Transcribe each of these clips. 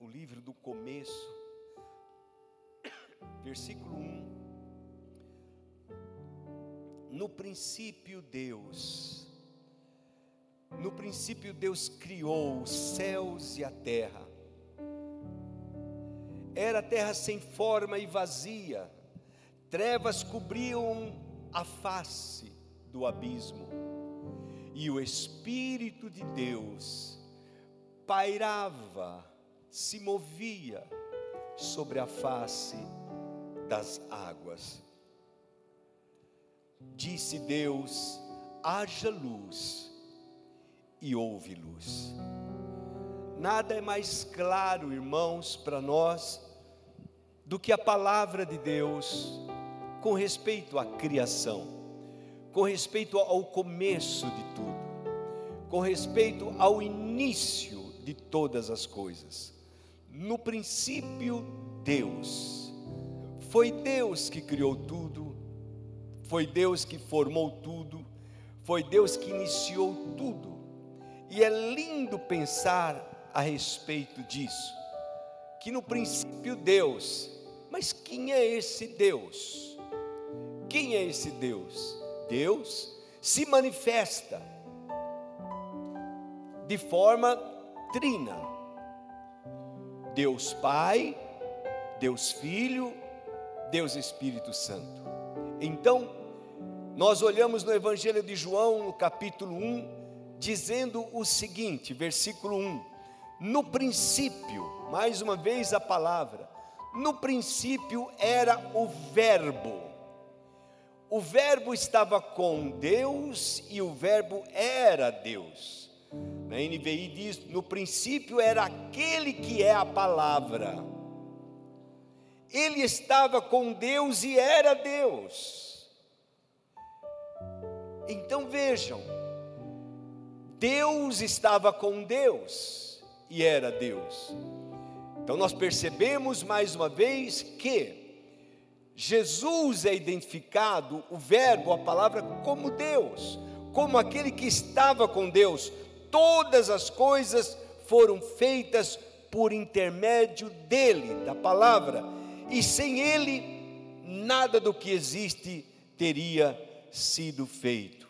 o livro do começo, versículo 1. No princípio, Deus, no princípio, Deus criou os céus e a terra. Era terra sem forma e vazia, trevas cobriam a face do abismo, e o Espírito de Deus pairava, se movia sobre a face das águas. Disse Deus: haja luz, e houve luz. Nada é mais claro, irmãos, para nós, do que a palavra de Deus com respeito à criação, com respeito ao começo de tudo, com respeito ao início de todas as coisas. No princípio, Deus. Foi Deus que criou tudo, foi Deus que formou tudo, foi Deus que iniciou tudo. E é lindo pensar a respeito disso, que no princípio Deus, mas quem é esse Deus? Quem é esse Deus? Deus se manifesta de forma trina. Deus Pai, Deus Filho, Deus Espírito Santo. Então, nós olhamos no Evangelho de João, no capítulo 1, dizendo o seguinte, versículo 1: No princípio, mais uma vez a palavra, no princípio era o Verbo o Verbo estava com Deus e o Verbo era Deus. Na NVI diz: no princípio era aquele que é a palavra. Ele estava com Deus e era Deus. Então vejam, Deus estava com Deus e era Deus. Então nós percebemos mais uma vez que Jesus é identificado, o Verbo, a palavra, como Deus, como aquele que estava com Deus. Todas as coisas foram feitas por intermédio dele, da palavra, e sem ele, nada do que existe teria sido feito.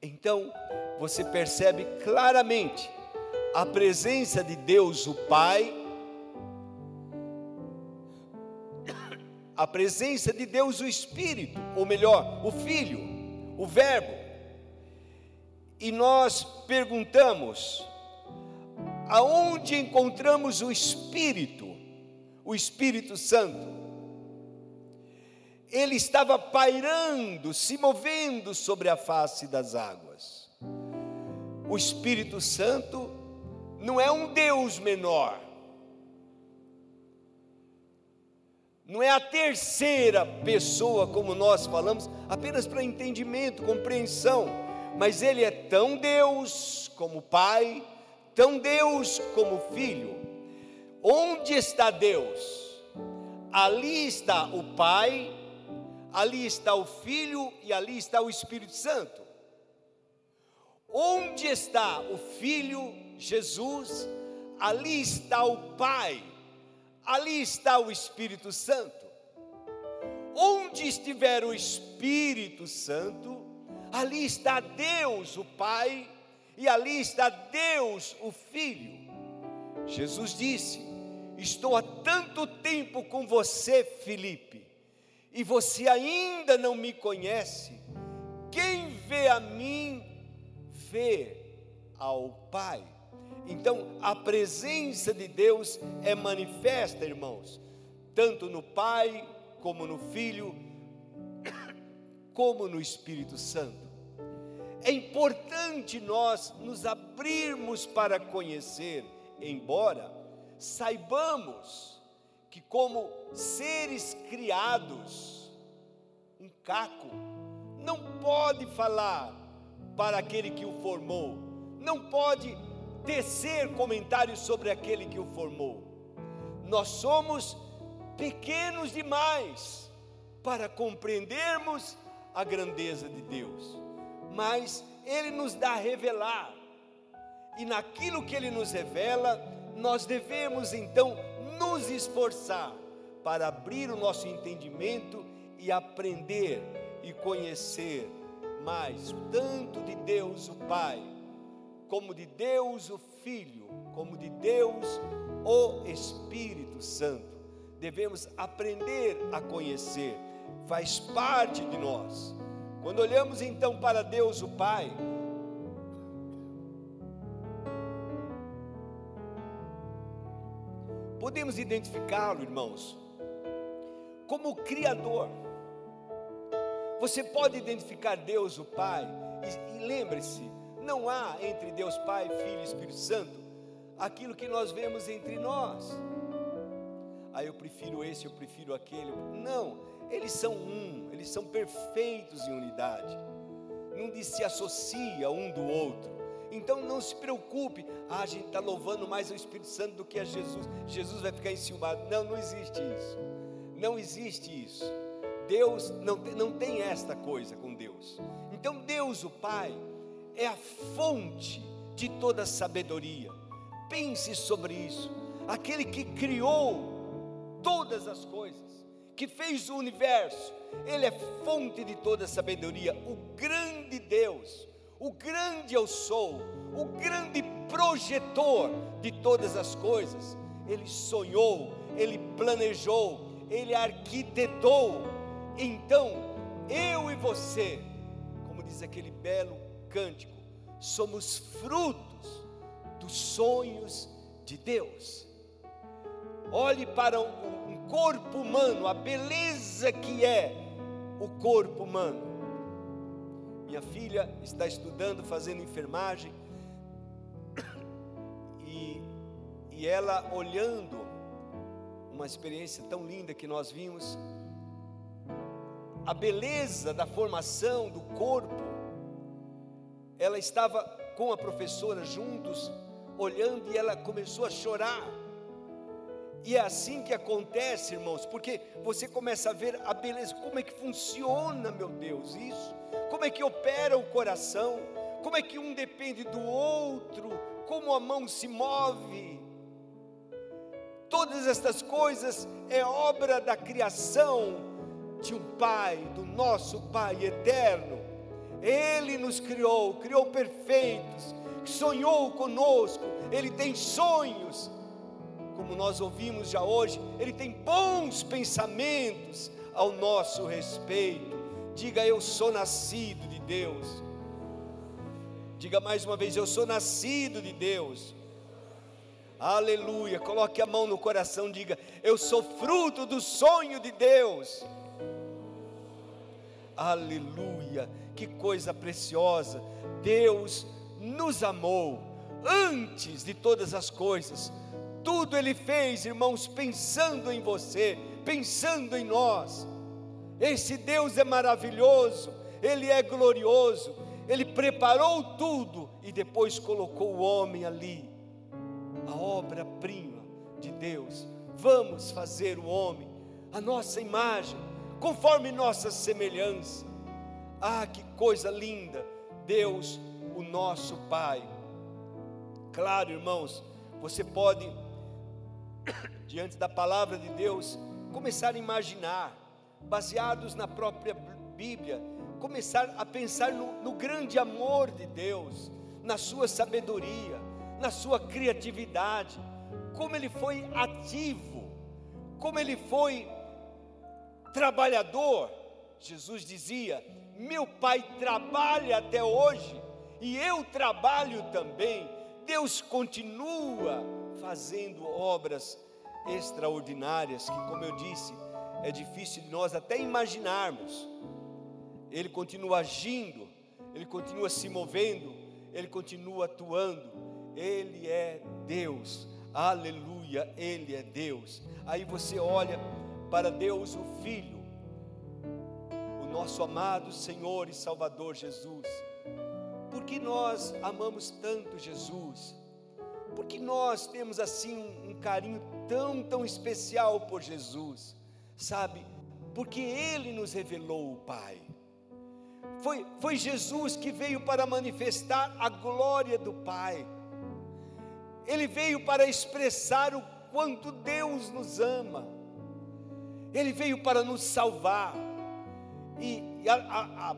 Então, você percebe claramente a presença de Deus, o Pai, a presença de Deus, o Espírito, ou melhor, o Filho, o Verbo. E nós perguntamos: aonde encontramos o Espírito, o Espírito Santo? Ele estava pairando, se movendo sobre a face das águas. O Espírito Santo não é um Deus menor, não é a terceira pessoa, como nós falamos, apenas para entendimento, compreensão, mas Ele é tão Deus como Pai, tão Deus como Filho. Onde está Deus? Ali está o Pai, ali está o Filho e ali está o Espírito Santo. Onde está o Filho, Jesus? Ali está o Pai ali está o Espírito Santo. Onde estiver o Espírito Santo, ali está Deus, o Pai, e ali está Deus, o Filho. Jesus disse: Estou há tanto tempo com você, Felipe, e você ainda não me conhece. Quem vê a mim, vê ao Pai. Então, a presença de Deus é manifesta, irmãos, tanto no Pai, como no Filho, como no Espírito Santo. É importante nós nos abrirmos para conhecer, embora saibamos que, como seres criados, um caco não pode falar para aquele que o formou, não pode tecer comentários sobre aquele que o formou. Nós somos pequenos demais para compreendermos a grandeza de Deus, mas Ele nos dá a revelar, e naquilo que Ele nos revela, nós devemos então nos esforçar para abrir o nosso entendimento e aprender e conhecer mais tanto de Deus o Pai, como de Deus o Filho, como de Deus o Espírito Santo. Devemos aprender a conhecer, faz parte de nós. Quando olhamos então para Deus o Pai, podemos identificá-lo, irmãos, como Criador. Você pode identificar Deus, o Pai, e, e lembre-se: não há entre Deus Pai, Filho e Espírito Santo aquilo que nós vemos entre nós. Ah, eu prefiro esse, eu prefiro aquele. Não, eles são um, eles são perfeitos em unidade. Não se associa um do outro. Então não se preocupe, ah, a gente está louvando mais o Espírito Santo do que a Jesus. Jesus vai ficar enciumado. Não, não existe isso. Não existe isso. Deus não, não tem esta coisa com Deus. Então Deus, o Pai, é a fonte de toda sabedoria. Pense sobre isso. Aquele que criou todas as coisas, que fez o universo, Ele é fonte de toda sabedoria, o grande Deus o grande eu sou, o grande projetor de todas as coisas. Ele sonhou, ele planejou, ele arquitetou. Então, eu e você, como diz aquele belo cântico, somos frutos dos sonhos de Deus. Olhe para um corpo humano, a beleza que é o corpo humano minha filha está estudando, fazendo enfermagem, e, e ela olhando uma experiência tão linda que nós vimos, a beleza da formação do corpo, ela estava com a professora juntos, olhando e ela começou a chorar. E é assim que acontece, irmãos, porque você começa a ver a beleza, como é que funciona, meu Deus, isso como é que opera o coração, como é que um depende do outro, como a mão se move. Todas estas coisas é obra da criação de um Pai, do nosso Pai eterno. Ele nos criou, criou perfeitos, sonhou conosco, Ele tem sonhos, como nós ouvimos já hoje, Ele tem bons pensamentos ao nosso respeito. Diga eu sou nascido de Deus. Diga mais uma vez, eu sou nascido de Deus. Aleluia. Coloque a mão no coração, diga, eu sou fruto do sonho de Deus. Aleluia. Que coisa preciosa. Deus nos amou antes de todas as coisas. Tudo ele fez, irmãos, pensando em você, pensando em nós. Esse Deus é maravilhoso, Ele é glorioso, Ele preparou tudo e depois colocou o homem ali, a obra-prima de Deus. Vamos fazer o homem, a nossa imagem, conforme nossa semelhança. Ah, que coisa linda! Deus, o nosso Pai. Claro, irmãos, você pode, diante da palavra de Deus, começar a imaginar baseados na própria Bíblia, começar a pensar no, no grande amor de Deus, na sua sabedoria, na sua criatividade, como ele foi ativo, como ele foi trabalhador. Jesus dizia: Meu pai trabalha até hoje e eu trabalho também. Deus continua fazendo obras extraordinárias que, como eu disse, é difícil de nós até imaginarmos. Ele continua agindo, ele continua se movendo, ele continua atuando. Ele é Deus. Aleluia, ele é Deus. Aí você olha para Deus, o Filho, o nosso amado Senhor e Salvador Jesus. Porque nós amamos tanto Jesus? Porque nós temos assim um carinho tão, tão especial por Jesus? sabe? Porque Ele nos revelou o Pai. Foi, foi Jesus que veio para manifestar a glória do Pai. ele veio para expressar o quanto Deus nos ama, ele veio para nos salvar, e, e a, a, a,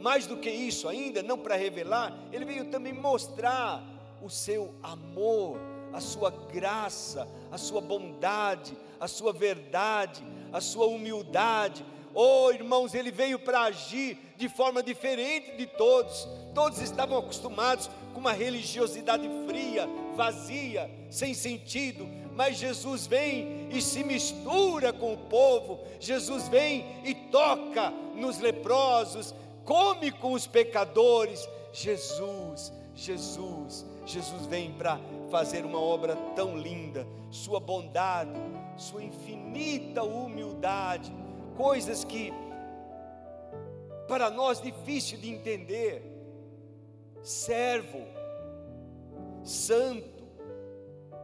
mais do que isso ainda, não para revelar, ele veio também mostrar o seu amor, a sua graça, a sua bondade, a sua verdade, a sua humildade. Oh, irmãos, ele veio para agir de forma diferente de todos. Todos estavam acostumados com uma religiosidade fria, vazia, sem sentido, mas Jesus vem e se mistura com o povo. Jesus vem e toca nos leprosos, come com os pecadores. Jesus, Jesus, Jesus vem para fazer uma obra tão linda, sua bondade, sua infinita humildade, coisas que para nós difícil de entender. Servo, santo,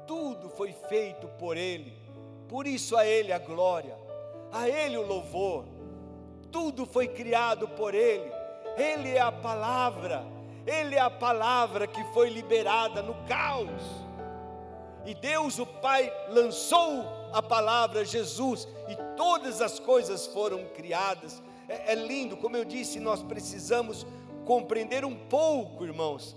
tudo foi feito por ele. Por isso a ele a glória, a ele o louvor. Tudo foi criado por ele. Ele é a palavra ele é a palavra que foi liberada no caos. E Deus, o Pai, lançou a palavra Jesus, e todas as coisas foram criadas. É, é lindo, como eu disse, nós precisamos compreender um pouco, irmãos,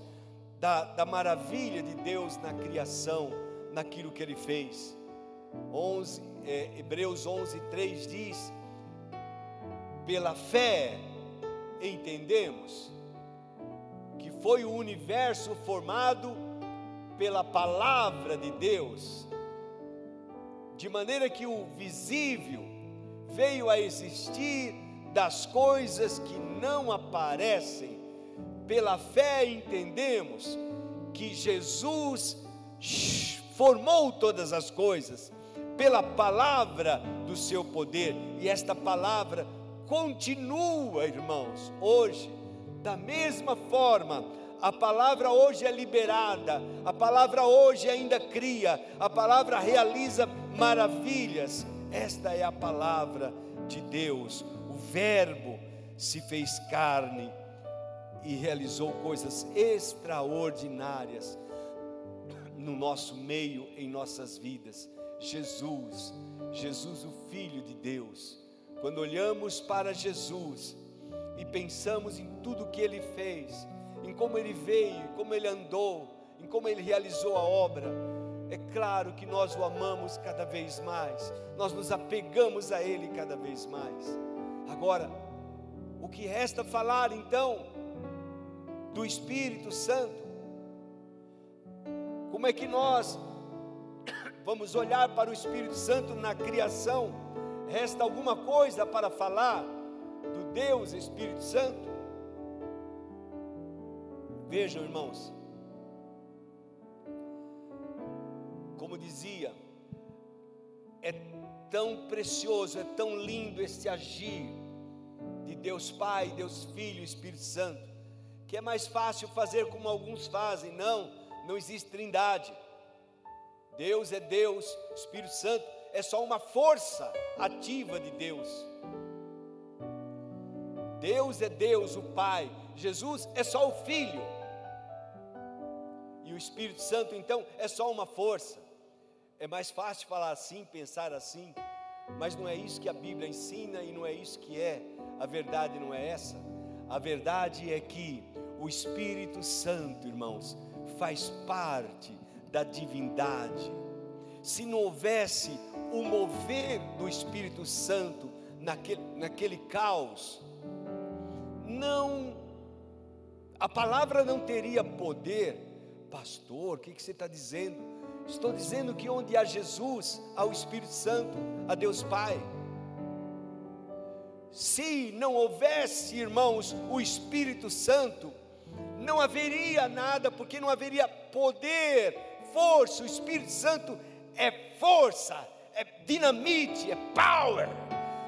da, da maravilha de Deus na criação, naquilo que Ele fez. 11, é, Hebreus 11, 3 diz: pela fé entendemos que foi o universo formado pela palavra de Deus, de maneira que o visível veio a existir das coisas que não aparecem. Pela fé entendemos que Jesus formou todas as coisas pela palavra do seu poder, e esta palavra continua, irmãos, hoje da mesma forma, a palavra hoje é liberada, a palavra hoje ainda cria, a palavra realiza maravilhas. Esta é a palavra de Deus. O Verbo se fez carne e realizou coisas extraordinárias no nosso meio, em nossas vidas. Jesus, Jesus, o Filho de Deus. Quando olhamos para Jesus, e pensamos em tudo que ele fez, em como ele veio, em como ele andou, em como ele realizou a obra, é claro que nós o amamos cada vez mais, nós nos apegamos a ele cada vez mais. Agora, o que resta falar então do Espírito Santo? Como é que nós vamos olhar para o Espírito Santo na criação? Resta alguma coisa para falar? Do Deus Espírito Santo. Vejam, irmãos, como dizia, é tão precioso, é tão lindo esse agir de Deus Pai, Deus Filho, Espírito Santo, que é mais fácil fazer como alguns fazem. Não, não existe trindade. Deus é Deus, Espírito Santo é só uma força ativa de Deus. Deus é Deus, o Pai, Jesus é só o Filho, e o Espírito Santo então é só uma força. É mais fácil falar assim, pensar assim, mas não é isso que a Bíblia ensina e não é isso que é. A verdade não é essa. A verdade é que o Espírito Santo, irmãos, faz parte da divindade. Se não houvesse o mover do Espírito Santo naquele, naquele caos, não, a palavra não teria poder. Pastor, o que, que você está dizendo? Estou dizendo que onde há Jesus, há o Espírito Santo, há Deus Pai. Se não houvesse, irmãos, o Espírito Santo, não haveria nada, porque não haveria poder, força. O Espírito Santo é força, é dinamite, é power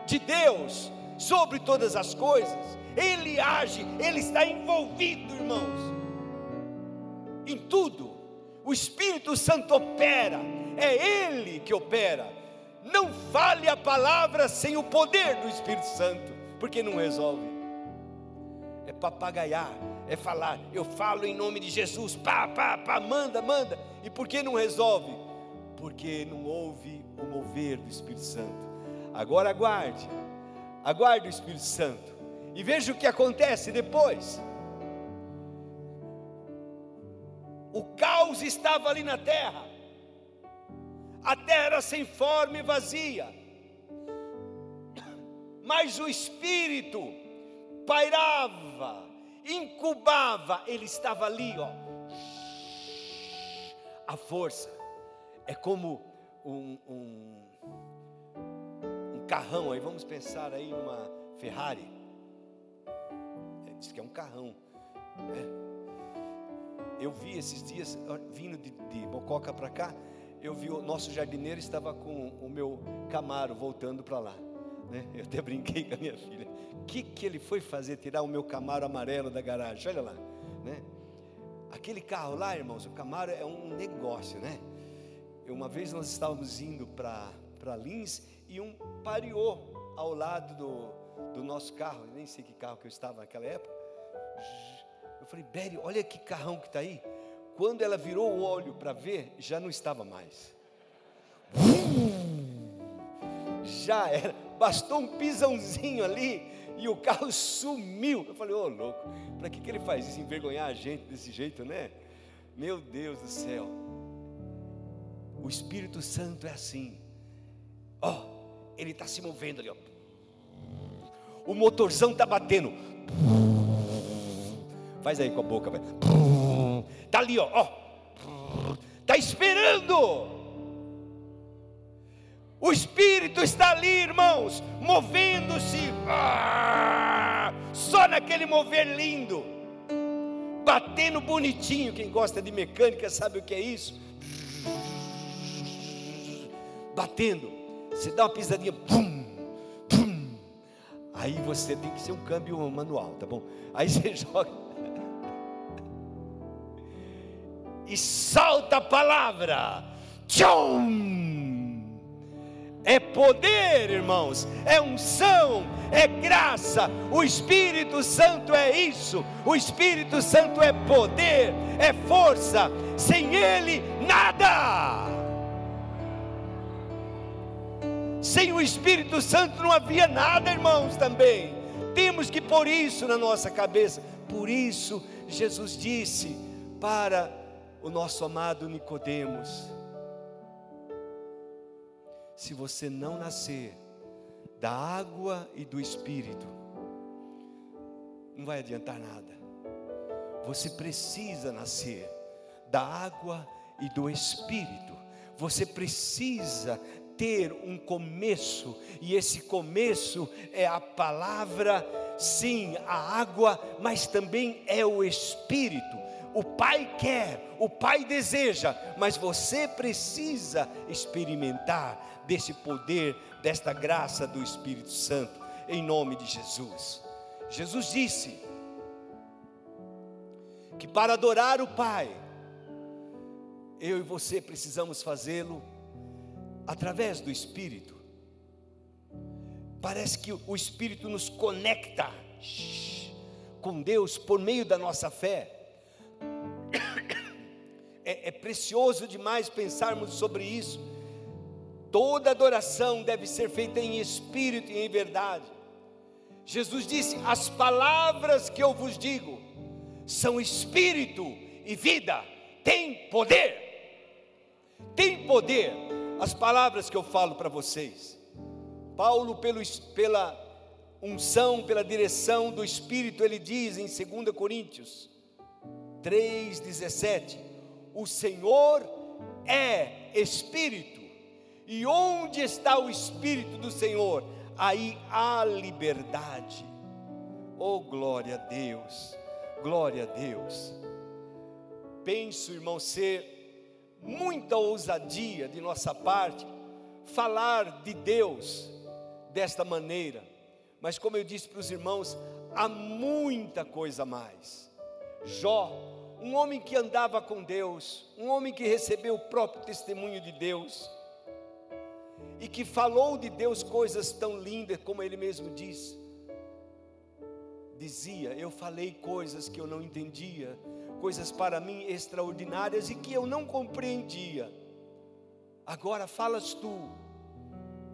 de Deus sobre todas as coisas. Ele age, Ele está envolvido, irmãos, em tudo. O Espírito Santo opera, é Ele que opera. Não fale a palavra sem o poder do Espírito Santo, porque não resolve. É papagaiar, é falar, eu falo em nome de Jesus, pá, pá, pá, manda, manda. E por que não resolve? Porque não houve o mover do Espírito Santo. Agora aguarde, aguarde o Espírito Santo e veja o que acontece depois. O caos estava ali na terra, a terra era sem forma e vazia, mas o Espírito pairava, incubava, ele estava ali, ó. A força é como um, um, um carrão, aí vamos pensar aí numa Ferrari. Diz que é um carrão. Né? Eu vi esses dias, vindo de, de para cá, eu vi o nosso jardineiro estava com o meu Camaro voltando para lá. Né? Eu até brinquei com a minha filha. O que, que ele foi fazer? Tirar o meu Camaro amarelo da garagem. Olha lá. Né? Aquele carro lá, irmãos, o Camaro é um negócio, né? Uma vez nós estávamos indo para Lins e um pareou ao lado do, do nosso carro. nem sei que carro que eu estava naquela época. Eu falei, Bério, olha que carrão que está aí. Quando ela virou o olho para ver, já não estava mais. Já era, bastou um pisãozinho ali e o carro sumiu. Eu falei, ô oh, louco, para que, que ele faz isso? Envergonhar a gente desse jeito, né? Meu Deus do céu. O Espírito Santo é assim. Ó, oh, ele está se movendo ali, ó. O motorzão está batendo. Faz aí com a boca, vai. Tá ali, ó, ó. Tá esperando. O Espírito está ali, irmãos, movendo-se. Ah, só naquele mover lindo. Batendo bonitinho. Quem gosta de mecânica sabe o que é isso? Batendo. Você dá uma pisadinha. Pum. Aí você tem que ser um câmbio manual, tá bom? Aí você joga e salta a palavra. Tchum! É poder, irmãos, é unção, é graça. O Espírito Santo é isso. O Espírito Santo é poder, é força. Sem Ele, nada. Sem o Espírito Santo não havia nada, irmãos, também. Temos que pôr isso na nossa cabeça. Por isso, Jesus disse para o nosso amado Nicodemos. Se você não nascer da água e do espírito, não vai adiantar nada. Você precisa nascer da água e do espírito. Você precisa ter um começo, e esse começo é a palavra, sim, a água, mas também é o espírito o Pai quer, o Pai deseja, mas você precisa experimentar desse poder, desta graça do Espírito Santo, em nome de Jesus. Jesus disse que para adorar o Pai, eu e você precisamos fazê-lo através do Espírito. Parece que o Espírito nos conecta com Deus por meio da nossa fé é, é precioso demais pensarmos sobre isso. Toda adoração deve ser feita em espírito e em verdade. Jesus disse: As palavras que eu vos digo são espírito e vida, tem poder. Tem poder as palavras que eu falo para vocês. Paulo, pelo, pela unção, pela direção do Espírito, ele diz em 2 Coríntios 3,17: o Senhor é Espírito, e onde está o Espírito do Senhor, aí há liberdade. Oh, glória a Deus, glória a Deus. Penso, irmão, ser muita ousadia de nossa parte falar de Deus desta maneira, mas como eu disse para os irmãos, há muita coisa mais. Jó um homem que andava com Deus, um homem que recebeu o próprio testemunho de Deus, e que falou de Deus coisas tão lindas como ele mesmo disse. Dizia: Eu falei coisas que eu não entendia, coisas para mim extraordinárias e que eu não compreendia. Agora falas tu,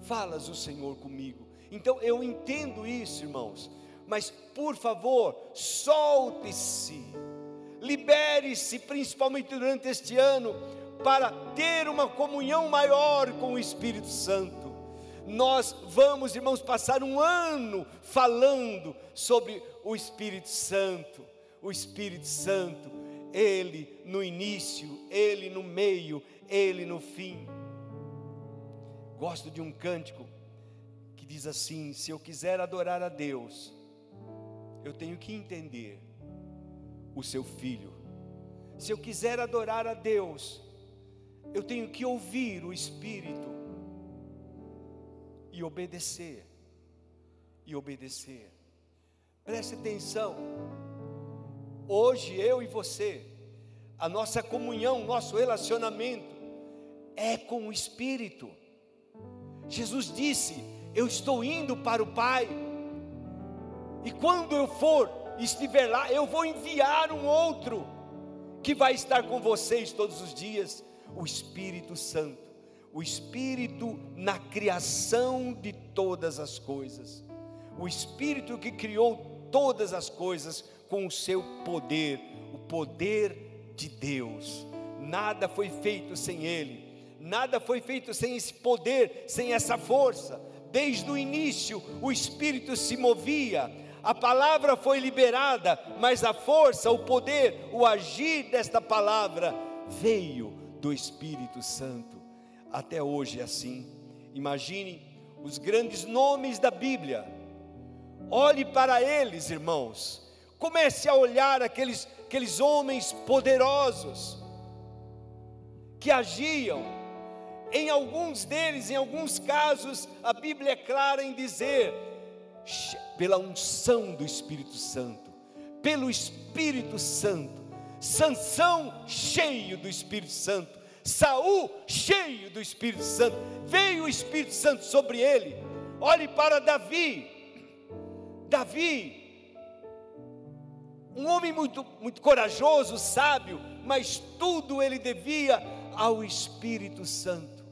falas o Senhor comigo. Então eu entendo isso, irmãos, mas por favor, solte-se, libere-se, principalmente durante este ano, para ter uma comunhão maior com o Espírito Santo. Nós vamos, irmãos, passar um ano falando sobre o Espírito Santo. O Espírito Santo, ele no início, ele no meio, ele no fim. Gosto de um cântico que diz assim: Se eu quiser adorar a Deus, eu tenho que entender o seu filho. Se eu quiser adorar a Deus, eu tenho que ouvir o Espírito e obedecer. E obedecer. Preste atenção. Hoje eu e você, a nossa comunhão, nosso relacionamento é com o Espírito. Jesus disse: Eu estou indo para o Pai, e quando eu for, estiver lá, eu vou enviar um outro que vai estar com vocês todos os dias. O Espírito Santo, o Espírito na criação de todas as coisas, o Espírito que criou todas as coisas com o seu poder, o poder de Deus. Nada foi feito sem Ele, nada foi feito sem esse poder, sem essa força. Desde o início, o Espírito se movia, a palavra foi liberada, mas a força, o poder, o agir desta palavra veio do Espírito Santo. Até hoje é assim. Imagine os grandes nomes da Bíblia. Olhe para eles, irmãos. Comece a olhar aqueles, aqueles homens poderosos que agiam. Em alguns deles, em alguns casos, a Bíblia é clara em dizer, pela unção do Espírito Santo, pelo Espírito Santo, Sansão cheio do Espírito Santo, Saul cheio do Espírito Santo, veio o Espírito Santo sobre ele. Olhe para Davi. Davi, um homem muito, muito corajoso, sábio, mas tudo ele devia ao Espírito Santo.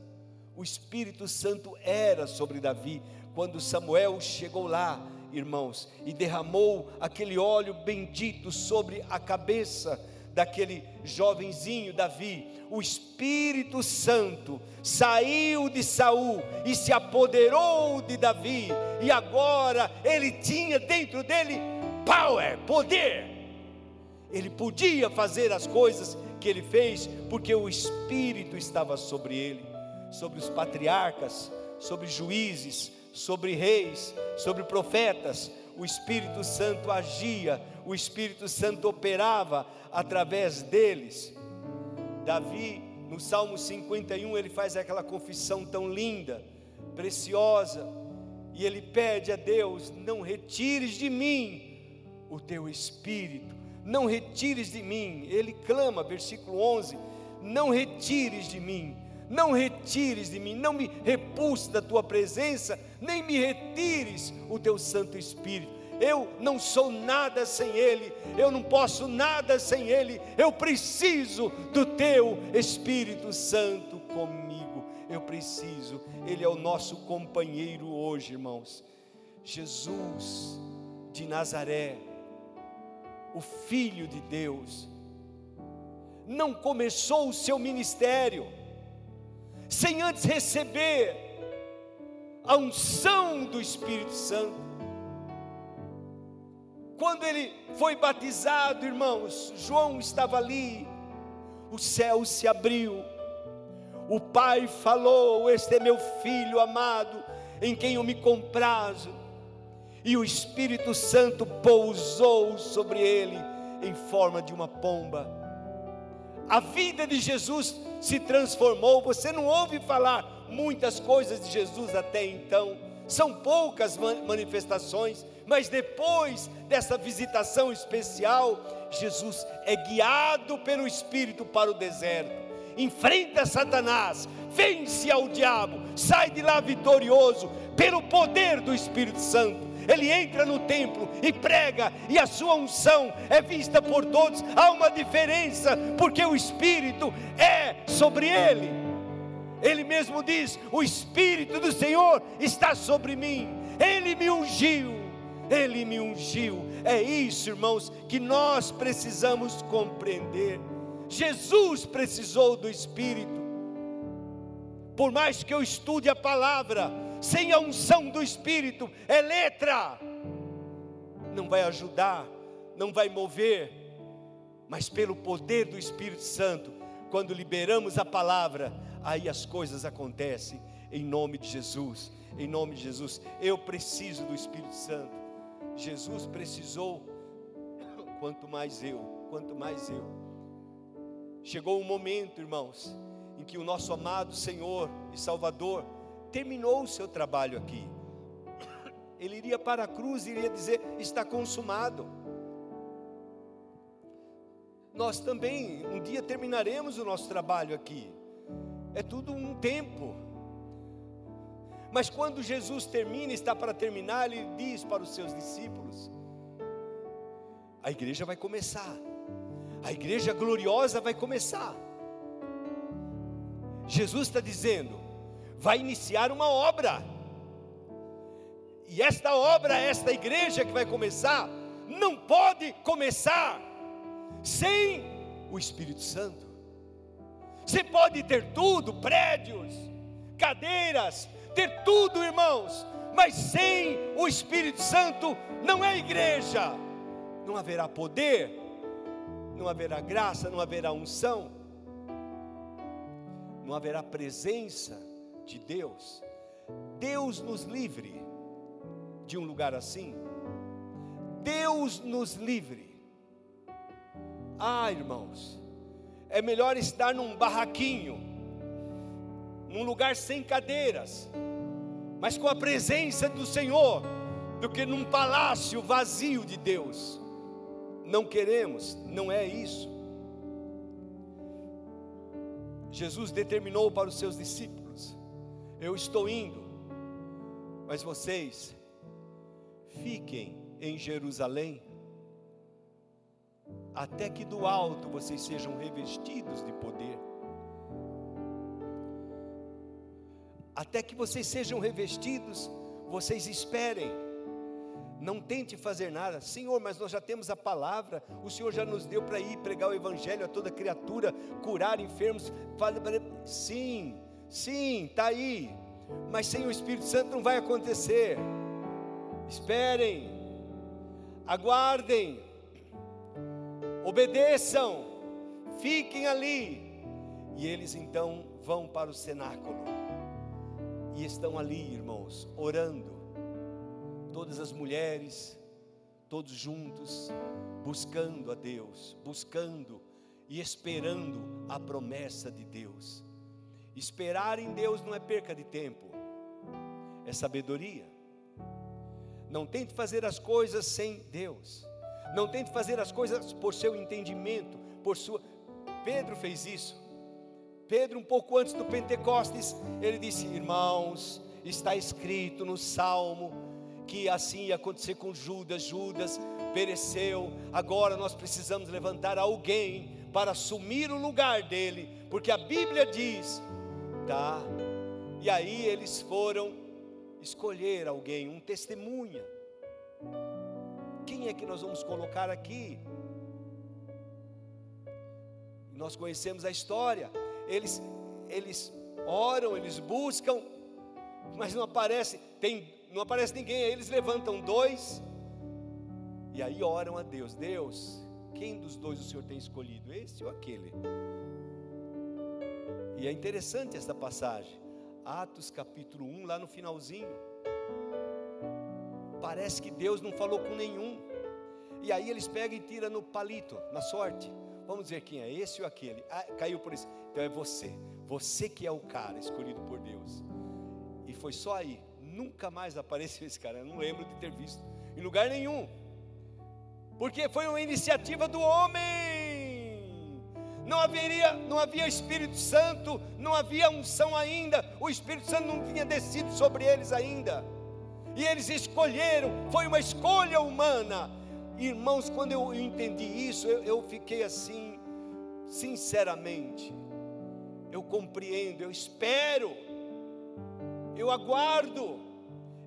O Espírito Santo era sobre Davi. Quando Samuel chegou lá, irmãos, e derramou aquele óleo bendito sobre a cabeça daquele jovenzinho Davi, o Espírito Santo saiu de Saul e se apoderou de Davi, e agora ele tinha dentro dele power, poder. Ele podia fazer as coisas que ele fez, porque o Espírito estava sobre ele, sobre os patriarcas, sobre juízes, sobre reis, sobre profetas. O Espírito Santo agia, o Espírito Santo operava através deles. Davi, no Salmo 51, ele faz aquela confissão tão linda, preciosa, e ele pede a Deus: Não retires de mim o teu espírito, não retires de mim. Ele clama, versículo 11: Não retires de mim, não retires de mim, não me repulse da tua presença, nem me retires o teu Santo Espírito eu não sou nada sem Ele, eu não posso nada sem Ele, eu preciso do Teu Espírito Santo comigo, eu preciso, Ele é o nosso companheiro hoje, irmãos. Jesus de Nazaré, o Filho de Deus, não começou o seu ministério sem antes receber a unção do Espírito Santo. Quando ele foi batizado, irmãos, João estava ali, o céu se abriu, o Pai falou: Este é meu filho amado, em quem eu me comprazo, e o Espírito Santo pousou sobre ele em forma de uma pomba. A vida de Jesus se transformou. Você não ouve falar muitas coisas de Jesus até então, são poucas manifestações mas depois dessa visitação especial, Jesus é guiado pelo Espírito para o deserto, enfrenta Satanás, vence ao diabo, sai de lá vitorioso, pelo poder do Espírito Santo. Ele entra no templo e prega, e a sua unção é vista por todos. Há uma diferença, porque o Espírito é sobre ele. Ele mesmo diz: O Espírito do Senhor está sobre mim, ele me ungiu, ele me ungiu. É isso, irmãos, que nós precisamos compreender. Jesus precisou do Espírito. Por mais que eu estude a palavra, sem a unção do Espírito, é letra, não vai ajudar, não vai mover, mas pelo poder do Espírito Santo, quando liberamos a palavra, aí as coisas acontecem, em nome de Jesus, em nome de Jesus. Eu preciso do Espírito Santo, Jesus precisou, quanto mais eu, quanto mais eu. Chegou um momento, irmãos, em que o nosso amado Senhor e Salvador terminou o seu trabalho aqui. Ele iria para a cruz e iria dizer: está consumado. Nós também um dia terminaremos o nosso trabalho aqui. É tudo um tempo. Mas quando Jesus termina, está para terminar, ele diz para os seus discípulos: a igreja vai começar, a igreja gloriosa vai começar. Jesus está dizendo: vai iniciar uma obra. E esta obra, esta igreja que vai começar, não pode começar sem o Espírito Santo. Você pode ter tudo, prédios, cadeiras, ter tudo, irmãos, mas sem o Espírito Santo não é igreja. Não haverá poder, não haverá graça, não haverá unção, não haverá presença de Deus. Deus nos livre de um lugar assim. Deus nos livre. Ah, irmãos, é melhor estar num barraquinho, num lugar sem cadeiras, mas com a presença do Senhor, do que num palácio vazio de Deus. Não queremos, não é isso. Jesus determinou para os seus discípulos eu estou indo, mas vocês fiquem em Jerusalém, até que do alto vocês sejam revestidos de poder. Até que vocês sejam revestidos, vocês esperem. Não tente fazer nada, Senhor, mas nós já temos a palavra, o Senhor já nos deu para ir pregar o Evangelho a toda criatura, curar enfermos. Sim, Sim, está aí, mas sem o Espírito Santo não vai acontecer. Esperem, aguardem, obedeçam, fiquem ali. E eles então vão para o cenáculo e estão ali, irmãos, orando. Todas as mulheres, todos juntos, buscando a Deus, buscando e esperando a promessa de Deus. Esperar em Deus não é perca de tempo, é sabedoria. Não tente fazer as coisas sem Deus. Não tente fazer as coisas por seu entendimento, por sua. Pedro fez isso. Pedro, um pouco antes do Pentecostes, ele disse: Irmãos, está escrito no Salmo que assim ia acontecer com Judas. Judas pereceu. Agora nós precisamos levantar alguém para assumir o lugar dele, porque a Bíblia diz E aí eles foram escolher alguém, um testemunha. Quem é que nós vamos colocar aqui? Nós conhecemos a história. Eles eles oram, eles buscam, mas não aparece, tem, não aparece ninguém. Aí eles levantam dois e aí oram a Deus. Deus, quem dos dois o Senhor tem escolhido? Esse ou aquele? E é interessante esta passagem. Atos capítulo 1, lá no finalzinho. Parece que Deus não falou com nenhum. E aí eles pegam e tiram no palito, na sorte. Vamos ver quem é esse ou aquele. Ah, caiu por isso. Então é você. Você que é o cara escolhido por Deus. E foi só aí. Nunca mais apareceu esse cara. Eu não lembro de ter visto em lugar nenhum. Porque foi uma iniciativa do homem não haveria, não havia Espírito Santo, não havia unção ainda, o Espírito Santo não tinha descido sobre eles ainda. e eles escolheram, foi uma escolha humana. Irmãos, quando eu entendi isso, eu, eu fiquei assim, sinceramente, eu compreendo, eu espero, eu aguardo,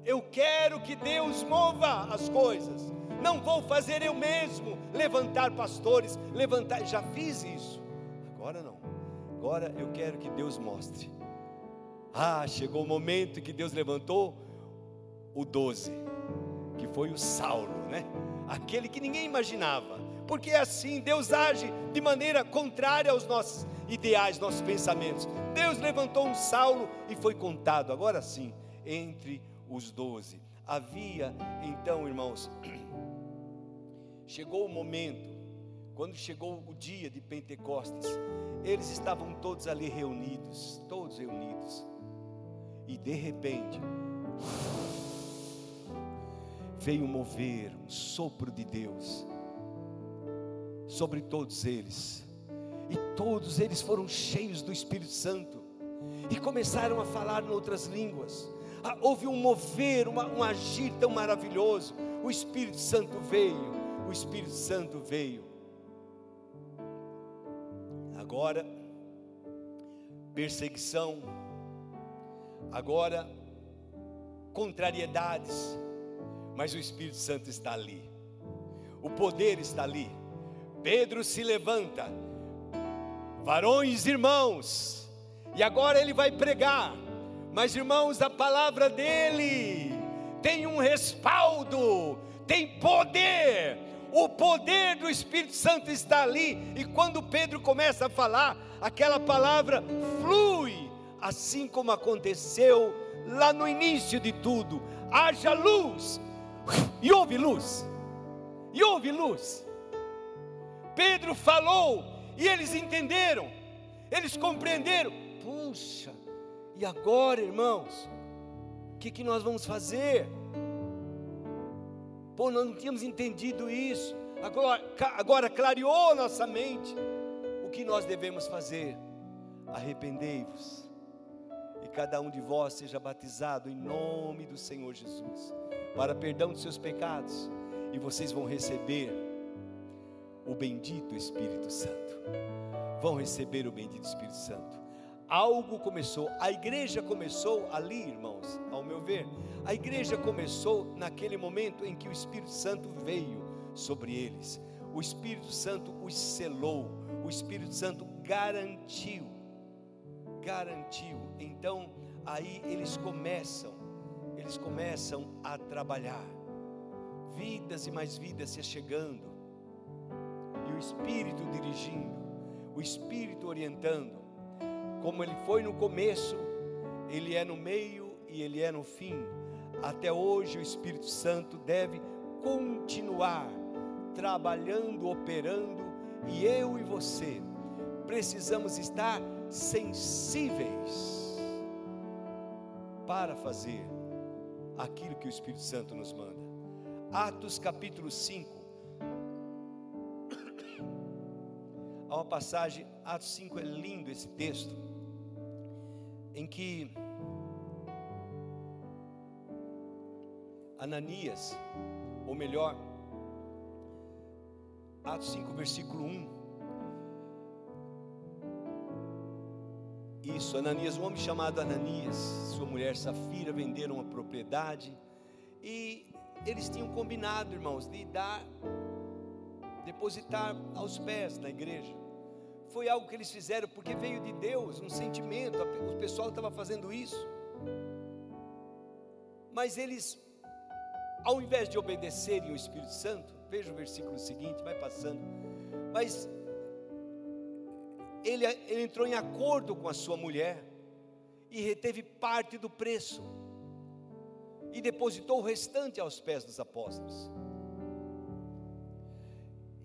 eu quero que Deus mova as coisas. Não vou fazer eu mesmo levantar pastores, levantar, já fiz isso. Agora não. Agora eu quero que Deus mostre. Ah, chegou o momento que Deus levantou o 12, que foi o Saulo, né? Aquele que ninguém imaginava. Porque é assim, Deus age de maneira contrária aos nossos ideais, nossos pensamentos. Deus levantou um Saulo e foi contado, agora sim, entre os doze. Havia então, irmãos, chegou o momento, quando chegou o dia de Pentecostes, eles estavam todos ali reunidos, todos reunidos, e de repente, veio mover um sopro de Deus sobre todos eles, e todos eles foram cheios do Espírito Santo, e começaram a falar em outras línguas. Ah, houve um mover, uma, um agir tão maravilhoso. O Espírito Santo veio, o Espírito Santo veio. Agora, perseguição, agora, contrariedades, mas o Espírito Santo está ali, o poder está ali. Pedro se levanta, varões irmãos, e agora ele vai pregar, mas irmãos, a palavra dele tem um respaldo, tem poder, o poder do Espírito Santo está ali, e quando Pedro começa a falar, aquela palavra flui, assim como aconteceu lá no início de tudo: haja luz, e houve luz, e houve luz. Pedro falou, e eles entenderam, eles compreenderam. Puxa, e agora, irmãos, o que, que nós vamos fazer? Pô, nós não tínhamos entendido isso. Agora, agora clareou nossa mente. O que nós devemos fazer? Arrependei-vos e cada um de vós seja batizado em nome do Senhor Jesus, para perdão dos seus pecados, e vocês vão receber o bendito Espírito Santo. Vão receber o bendito Espírito Santo. Algo começou, a igreja começou ali, irmãos, ao meu ver. A igreja começou naquele momento em que o Espírito Santo veio sobre eles. O Espírito Santo os selou, o Espírito Santo garantiu, garantiu. Então, aí eles começam, eles começam a trabalhar. Vidas e mais vidas se chegando, e o Espírito dirigindo, o Espírito orientando, como ele foi no começo, ele é no meio e ele é no fim. Até hoje o Espírito Santo deve continuar trabalhando, operando, e eu e você precisamos estar sensíveis para fazer aquilo que o Espírito Santo nos manda. Atos capítulo 5. Há uma passagem, Atos 5 é lindo esse texto, em que Ananias, ou melhor, Atos 5, versículo 1. Isso, Ananias, um homem chamado Ananias, sua mulher Safira venderam uma propriedade e eles tinham combinado, irmãos, de dar, depositar aos pés da igreja. Foi algo que eles fizeram porque veio de Deus, um sentimento, o pessoal estava fazendo isso. Mas eles, ao invés de obedecerem o Espírito Santo, Veja o versículo seguinte, vai passando. Mas ele, ele entrou em acordo com a sua mulher e reteve parte do preço e depositou o restante aos pés dos apóstolos.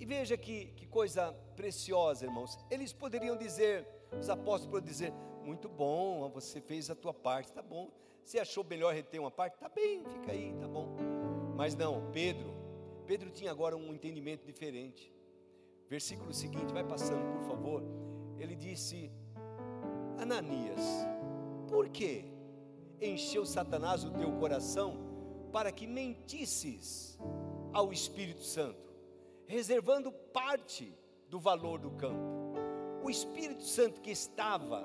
Veja que, que coisa preciosa, irmãos. Eles poderiam dizer, os apóstolos poderiam dizer: muito bom, você fez a tua parte, tá bom. Você achou melhor reter uma parte? Tá bem, fica aí, tá bom. Mas não, Pedro Pedro tinha agora um entendimento diferente. Versículo seguinte, vai passando, por favor. Ele disse: Ananias, por que encheu Satanás o teu coração para que mentisses ao Espírito Santo, reservando parte do valor do campo. O Espírito Santo que estava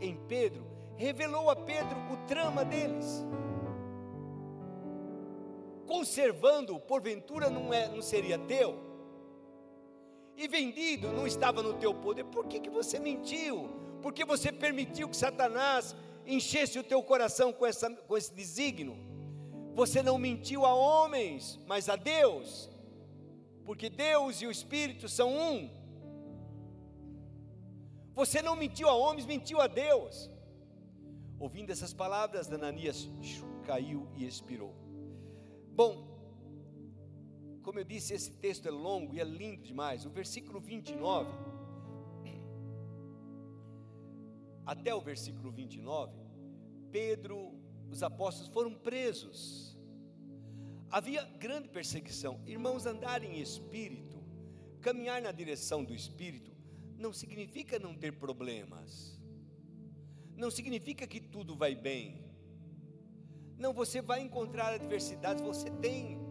em Pedro revelou a Pedro o trama deles. Conservando, porventura não, é, não seria teu, e vendido não estava no teu poder, por que, que você mentiu? Porque você permitiu que Satanás enchesse o teu coração com, essa, com esse desígnio? Você não mentiu a homens, mas a Deus, porque Deus e o Espírito são um. Você não mentiu a homens, mentiu a Deus. Ouvindo essas palavras, Ananias caiu e expirou. Bom, como eu disse, esse texto é longo e é lindo demais. O versículo 29, até o versículo 29, Pedro, os apóstolos foram presos. Havia grande perseguição. Irmãos, andar em espírito, caminhar na direção do espírito, não significa não ter problemas. Não significa que tudo vai bem. Não, você vai encontrar adversidades, você tem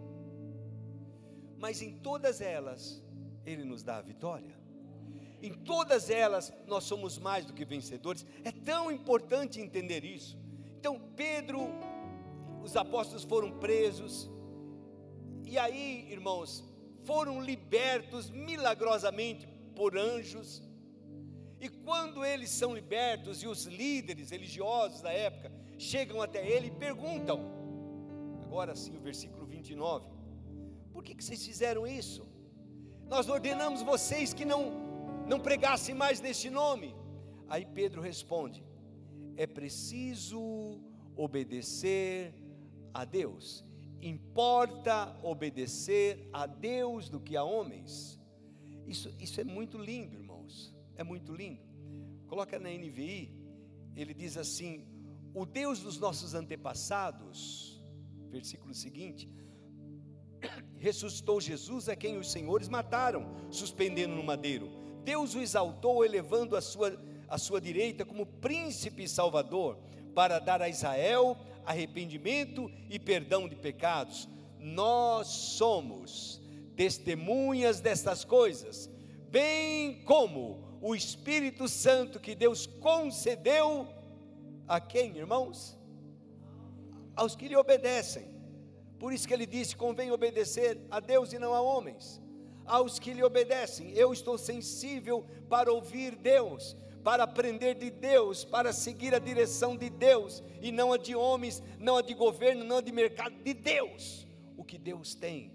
mas em todas elas, Ele nos dá a vitória. Em todas elas, nós somos mais do que vencedores. É tão importante entender isso. Então, Pedro, os apóstolos foram presos, e aí, irmãos, foram libertos milagrosamente por anjos. E quando eles são libertos e os líderes religiosos da época chegam até ele e perguntam, agora sim, o versículo 29, por que, que vocês fizeram isso? Nós ordenamos vocês que não, não pregassem mais neste nome. Aí Pedro responde: é preciso obedecer a Deus. Importa obedecer a Deus do que a homens. Isso, isso é muito lindo, irmãos. É muito lindo. Coloca na NVI, ele diz assim: O Deus dos nossos antepassados, versículo seguinte, ressuscitou Jesus a quem os senhores mataram, suspendendo no madeiro. Deus o exaltou, elevando a sua, a sua direita como príncipe salvador, para dar a Israel arrependimento e perdão de pecados. Nós somos testemunhas destas coisas, bem como o Espírito Santo que Deus concedeu a quem, irmãos? Aos que lhe obedecem. Por isso que ele disse: convém obedecer a Deus e não a homens. Aos que lhe obedecem, eu estou sensível para ouvir Deus, para aprender de Deus, para seguir a direção de Deus e não a de homens, não a de governo, não a de mercado, de Deus. O que Deus tem,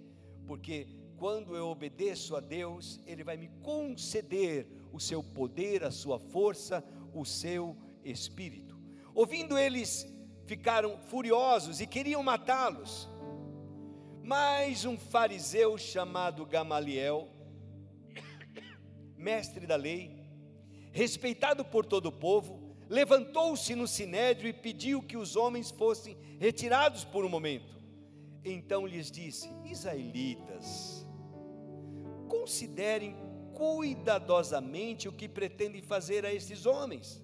porque quando eu obedeço a Deus, Ele vai me conceder o seu poder, a sua força, o seu espírito. Ouvindo eles, ficaram furiosos e queriam matá-los. Mas um fariseu chamado Gamaliel, mestre da lei, respeitado por todo o povo, levantou-se no sinédrio e pediu que os homens fossem retirados por um momento. Então lhes disse: Israelitas, considerem cuidadosamente o que pretendem fazer a esses homens.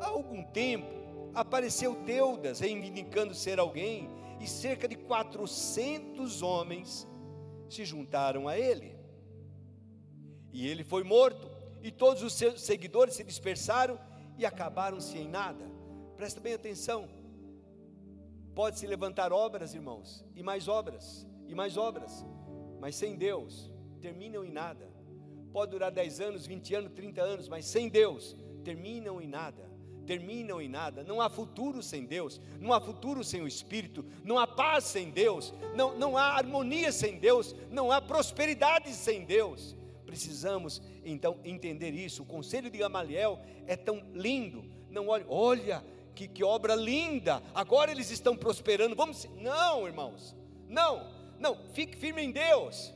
Há algum tempo apareceu Teudas, reivindicando ser alguém e cerca de 400 homens se juntaram a ele. E ele foi morto, e todos os seus seguidores se dispersaram e acabaram-se em nada. Presta bem atenção. Pode se levantar obras, irmãos, e mais obras, e mais obras, mas sem Deus terminam em nada. Pode durar 10 anos, 20 anos, 30 anos, mas sem Deus terminam em nada terminam em nada. Não há futuro sem Deus, não há futuro sem o Espírito, não há paz sem Deus, não, não há harmonia sem Deus, não há prosperidade sem Deus. Precisamos então entender isso. O conselho de Gamaliel é tão lindo. Não olhe, olha que, que obra linda. Agora eles estão prosperando. Vamos, não, irmãos, não, não. Fique firme em Deus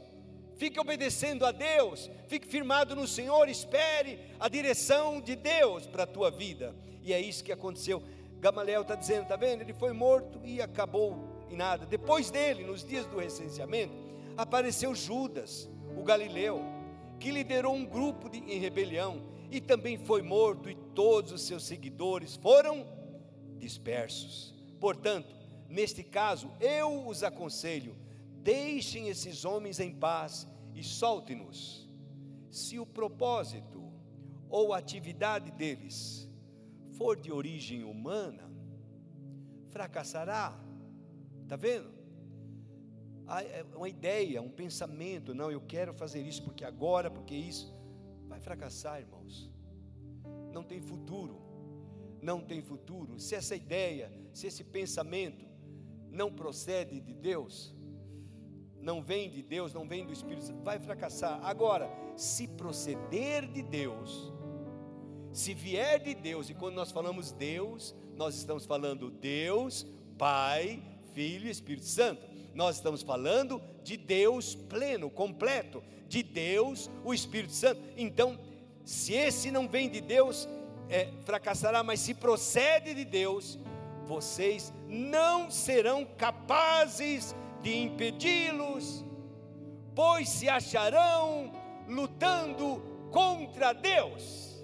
fique obedecendo a Deus, fique firmado no Senhor, espere a direção de Deus para a tua vida. E é isso que aconteceu. Gamaliel está dizendo, está vendo? Ele foi morto e acabou em nada. Depois dele, nos dias do recenseamento, apareceu Judas, o galileu, que liderou um grupo de, em rebelião e também foi morto, e todos os seus seguidores foram dispersos. Portanto, Neste caso, eu os aconselho: deixem esses homens em paz e solte-nos. Se o propósito ou atividade deles for de origem humana, fracassará. Está vendo? É uma ideia, um pensamento, não, eu quero fazer isso porque agora, porque isso, vai fracassar, irmãos. Não tem futuro, não tem futuro. Se essa ideia, se esse pensamento não procede de Deus, não vem de Deus, não vem do Espírito Santo, vai fracassar. Agora, se proceder de Deus, se vier de Deus, e quando nós falamos Deus, nós estamos falando Deus, Pai, Filho e Espírito Santo. Nós estamos falando de Deus pleno, completo, de Deus, o Espírito Santo. Então, se esse não vem de Deus, é, fracassará, mas se procede de Deus, vocês não serão capazes de impedi-los, pois se acharão lutando contra Deus.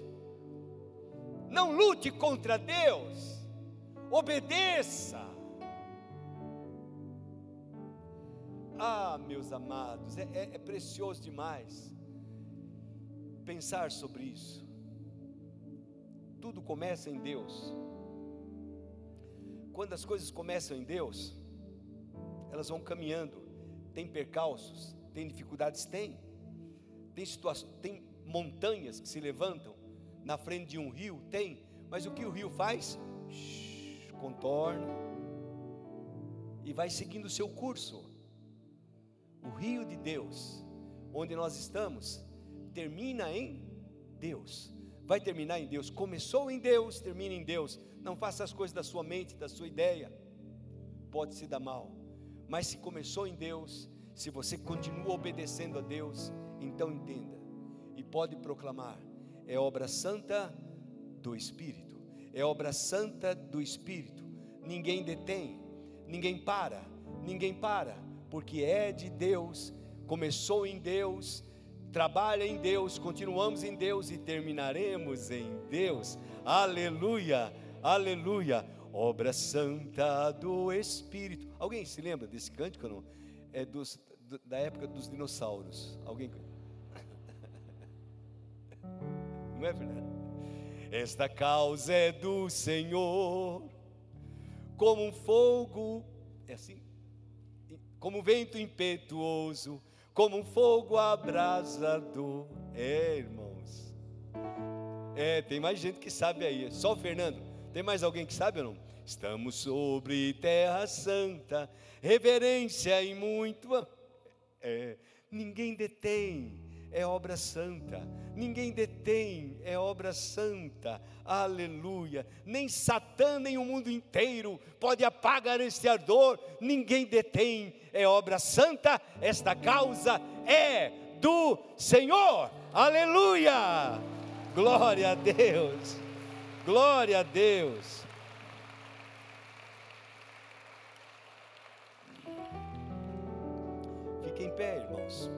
Não lute contra Deus, obedeça. Ah, meus amados, é, é, é precioso demais pensar sobre isso. Tudo começa em Deus. Quando as coisas começam em Deus, elas vão caminhando. Tem percalços, tem dificuldades, tem. Tem situações, tem montanhas que se levantam na frente de um rio, tem. Mas o que o rio faz? Shhh, contorna e vai seguindo o seu curso. O rio de Deus, onde nós estamos, termina em Deus. Vai terminar em Deus. Começou em Deus, termina em Deus. Não faça as coisas da sua mente, da sua ideia. Pode se dar mal. Mas se começou em Deus, se você continua obedecendo a Deus, então entenda e pode proclamar: é obra santa do Espírito. É obra santa do Espírito. Ninguém detém, ninguém para, ninguém para porque é de Deus, começou em Deus, trabalha em Deus, continuamos em Deus e terminaremos em Deus. Aleluia, aleluia. Obra santa do Espírito. Alguém se lembra desse cântico não? É dos, da época dos dinossauros. Alguém? Não é verdade? Esta causa é do Senhor, como um fogo. É assim? Como vento impetuoso, como um fogo abrasador. É, irmãos. É, tem mais gente que sabe aí. Só o Fernando. Tem mais alguém que sabe ou não? Estamos sobre terra santa, reverência e muito. É, ninguém detém é obra santa. Ninguém detém, é obra santa. Aleluia. Nem Satã, nem o mundo inteiro pode apagar este ardor. Ninguém detém, é obra santa. Esta causa é do Senhor. Aleluia. Glória a Deus. Glória a Deus. Fiquem em pé, irmãos.